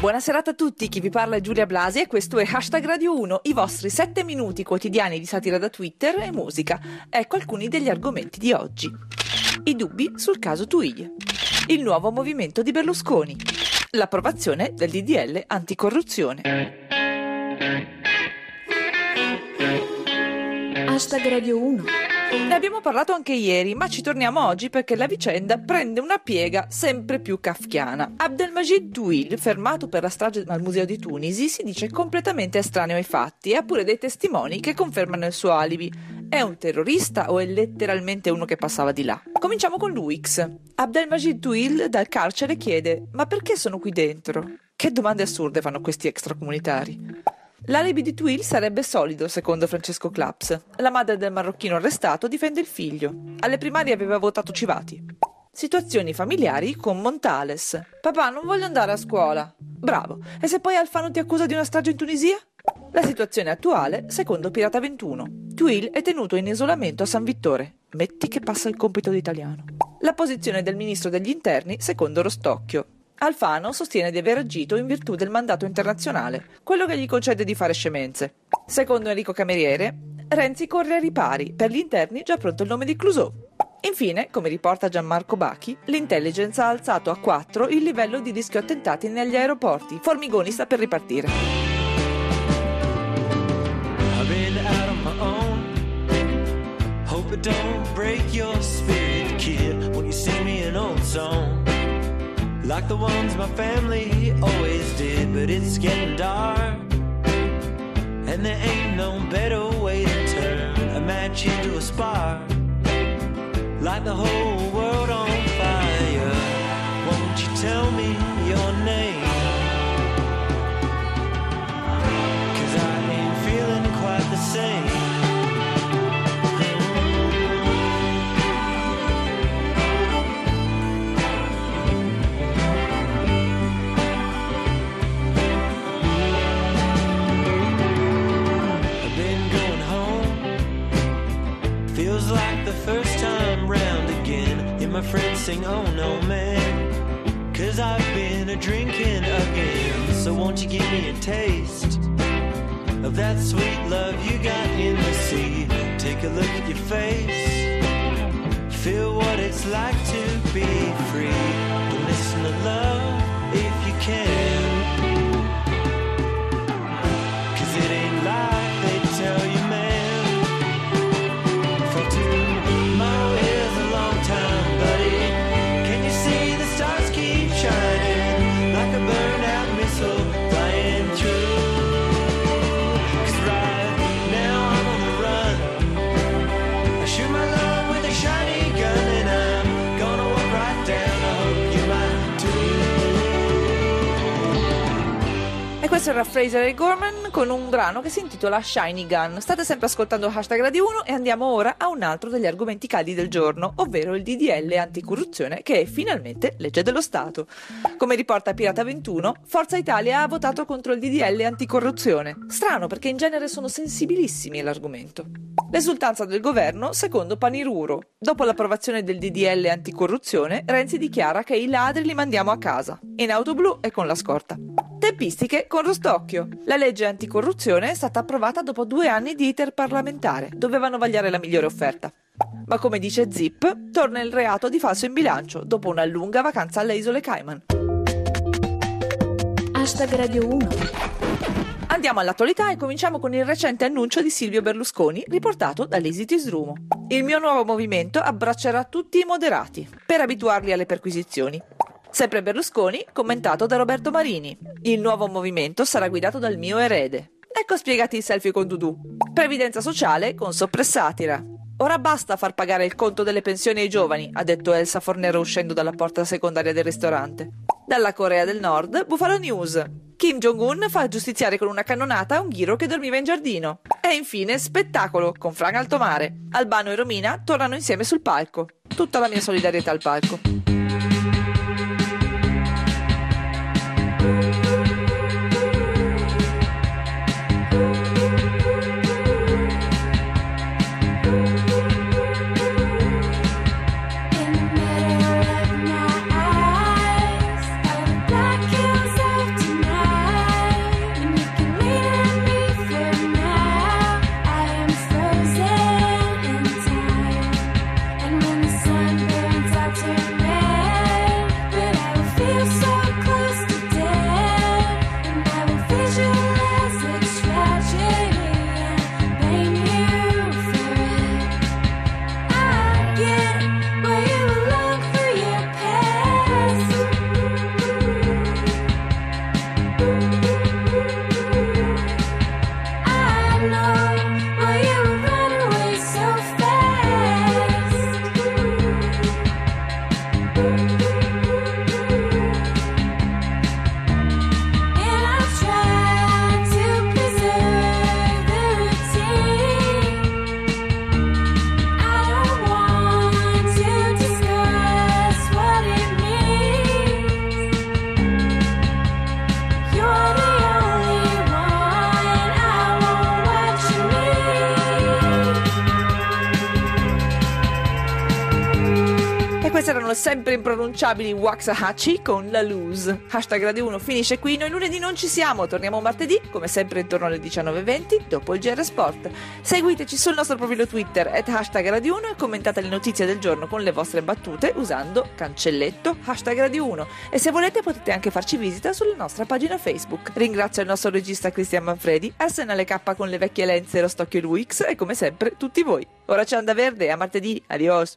Buonasera a tutti, chi vi parla è Giulia Blasi e questo è Hashtag Radio 1, i vostri 7 minuti quotidiani di satira da Twitter e musica. Ecco alcuni degli argomenti di oggi. I dubbi sul caso Twiglie. Il nuovo movimento di Berlusconi. L'approvazione del DDL anticorruzione. Hashtag Radio 1. Ne abbiamo parlato anche ieri, ma ci torniamo oggi perché la vicenda prende una piega sempre più kafkiana. Abdelmajid Douil, fermato per la strage al museo di Tunisi, si dice completamente estraneo ai fatti e ha pure dei testimoni che confermano il suo alibi. È un terrorista o è letteralmente uno che passava di là? Cominciamo con l'UX. Abdelmajid Douil dal carcere chiede: Ma perché sono qui dentro? Che domande assurde fanno questi extracomunitari? L'alibi di Twill sarebbe solido, secondo Francesco Claps. La madre del marocchino arrestato difende il figlio. Alle primarie aveva votato Civati. Situazioni familiari con Montales. Papà, non voglio andare a scuola. Bravo. E se poi Alfano ti accusa di una strage in Tunisia? La situazione attuale, secondo Pirata 21. Twill è tenuto in isolamento a San Vittore. Metti che passa il compito di italiano. La posizione del ministro degli interni, secondo Rostocchio. Alfano sostiene di aver agito in virtù del mandato internazionale, quello che gli concede di fare scemenze. Secondo Enrico Cameriere, Renzi corre ai ripari, per gli interni già pronto il nome di Clouseau. Infine, come riporta Gianmarco Bachi, l'intelligence ha alzato a 4 il livello di rischio attentati negli aeroporti. Formigoni sta per ripartire. I've Like the ones my family always did, but it's getting dark. And there ain't no better way to turn a match into a spark. Like the whole sing, oh no, man. Cause I've been a drinking again. So won't you give me a taste of that sweet love you got in the sea? Take a look at your face. Feel what it's like to be free. Era Fraser e Gorman con un brano che si intitola Shiny Gun. State sempre ascoltando Hashtag Radio 1 e andiamo ora a un altro degli argomenti caldi del giorno, ovvero il DDL anticorruzione che è finalmente legge dello Stato. Come riporta Pirata 21, Forza Italia ha votato contro il DDL anticorruzione. Strano perché in genere sono sensibilissimi all'argomento. L'esultanza del governo secondo Paniruro. Dopo l'approvazione del DDL anticorruzione, Renzi dichiara che i ladri li mandiamo a casa, in auto blu e con la scorta. Tempistiche con Rostocchio. La legge anticorruzione è stata approvata dopo due anni di iter parlamentare. Dovevano vagliare la migliore offerta. Ma come dice Zip, torna il reato di falso in bilancio dopo una lunga vacanza alle isole Cayman. Hashtag Radio 1. Andiamo all'attualità e cominciamo con il recente annuncio di Silvio Berlusconi riportato dall'Easy Srumo. Il mio nuovo movimento abbraccerà tutti i moderati per abituarli alle perquisizioni. Sempre Berlusconi, commentato da Roberto Marini. Il nuovo movimento sarà guidato dal mio erede. Ecco spiegati i selfie con Dudu. Previdenza sociale con soppressatira. Ora basta far pagare il conto delle pensioni ai giovani, ha detto Elsa Fornero uscendo dalla porta secondaria del ristorante. Dalla Corea del Nord, Buffalo News. Kim Jong-un fa giustiziare con una cannonata un ghiro che dormiva in giardino. E infine spettacolo con Fran Altomare. Albano e Romina tornano insieme sul palco. Tutta la mia solidarietà al palco. Know sempre impronunciabili Waxahachie con la Lose. Hashtag Radio 1 finisce qui, noi lunedì non ci siamo, torniamo martedì, come sempre intorno alle 19.20, dopo il GR Sport. Seguiteci sul nostro profilo Twitter, at hashtag Radio 1 e commentate le notizie del giorno con le vostre battute usando cancelletto hashtag Radio 1. E se volete potete anche farci visita sulla nostra pagina Facebook. Ringrazio il nostro regista Cristian Manfredi, Arsenale K con le vecchie lenze, lo stocchio e l'UX e come sempre tutti voi. Ora c'è Anda Verde, a martedì, adios!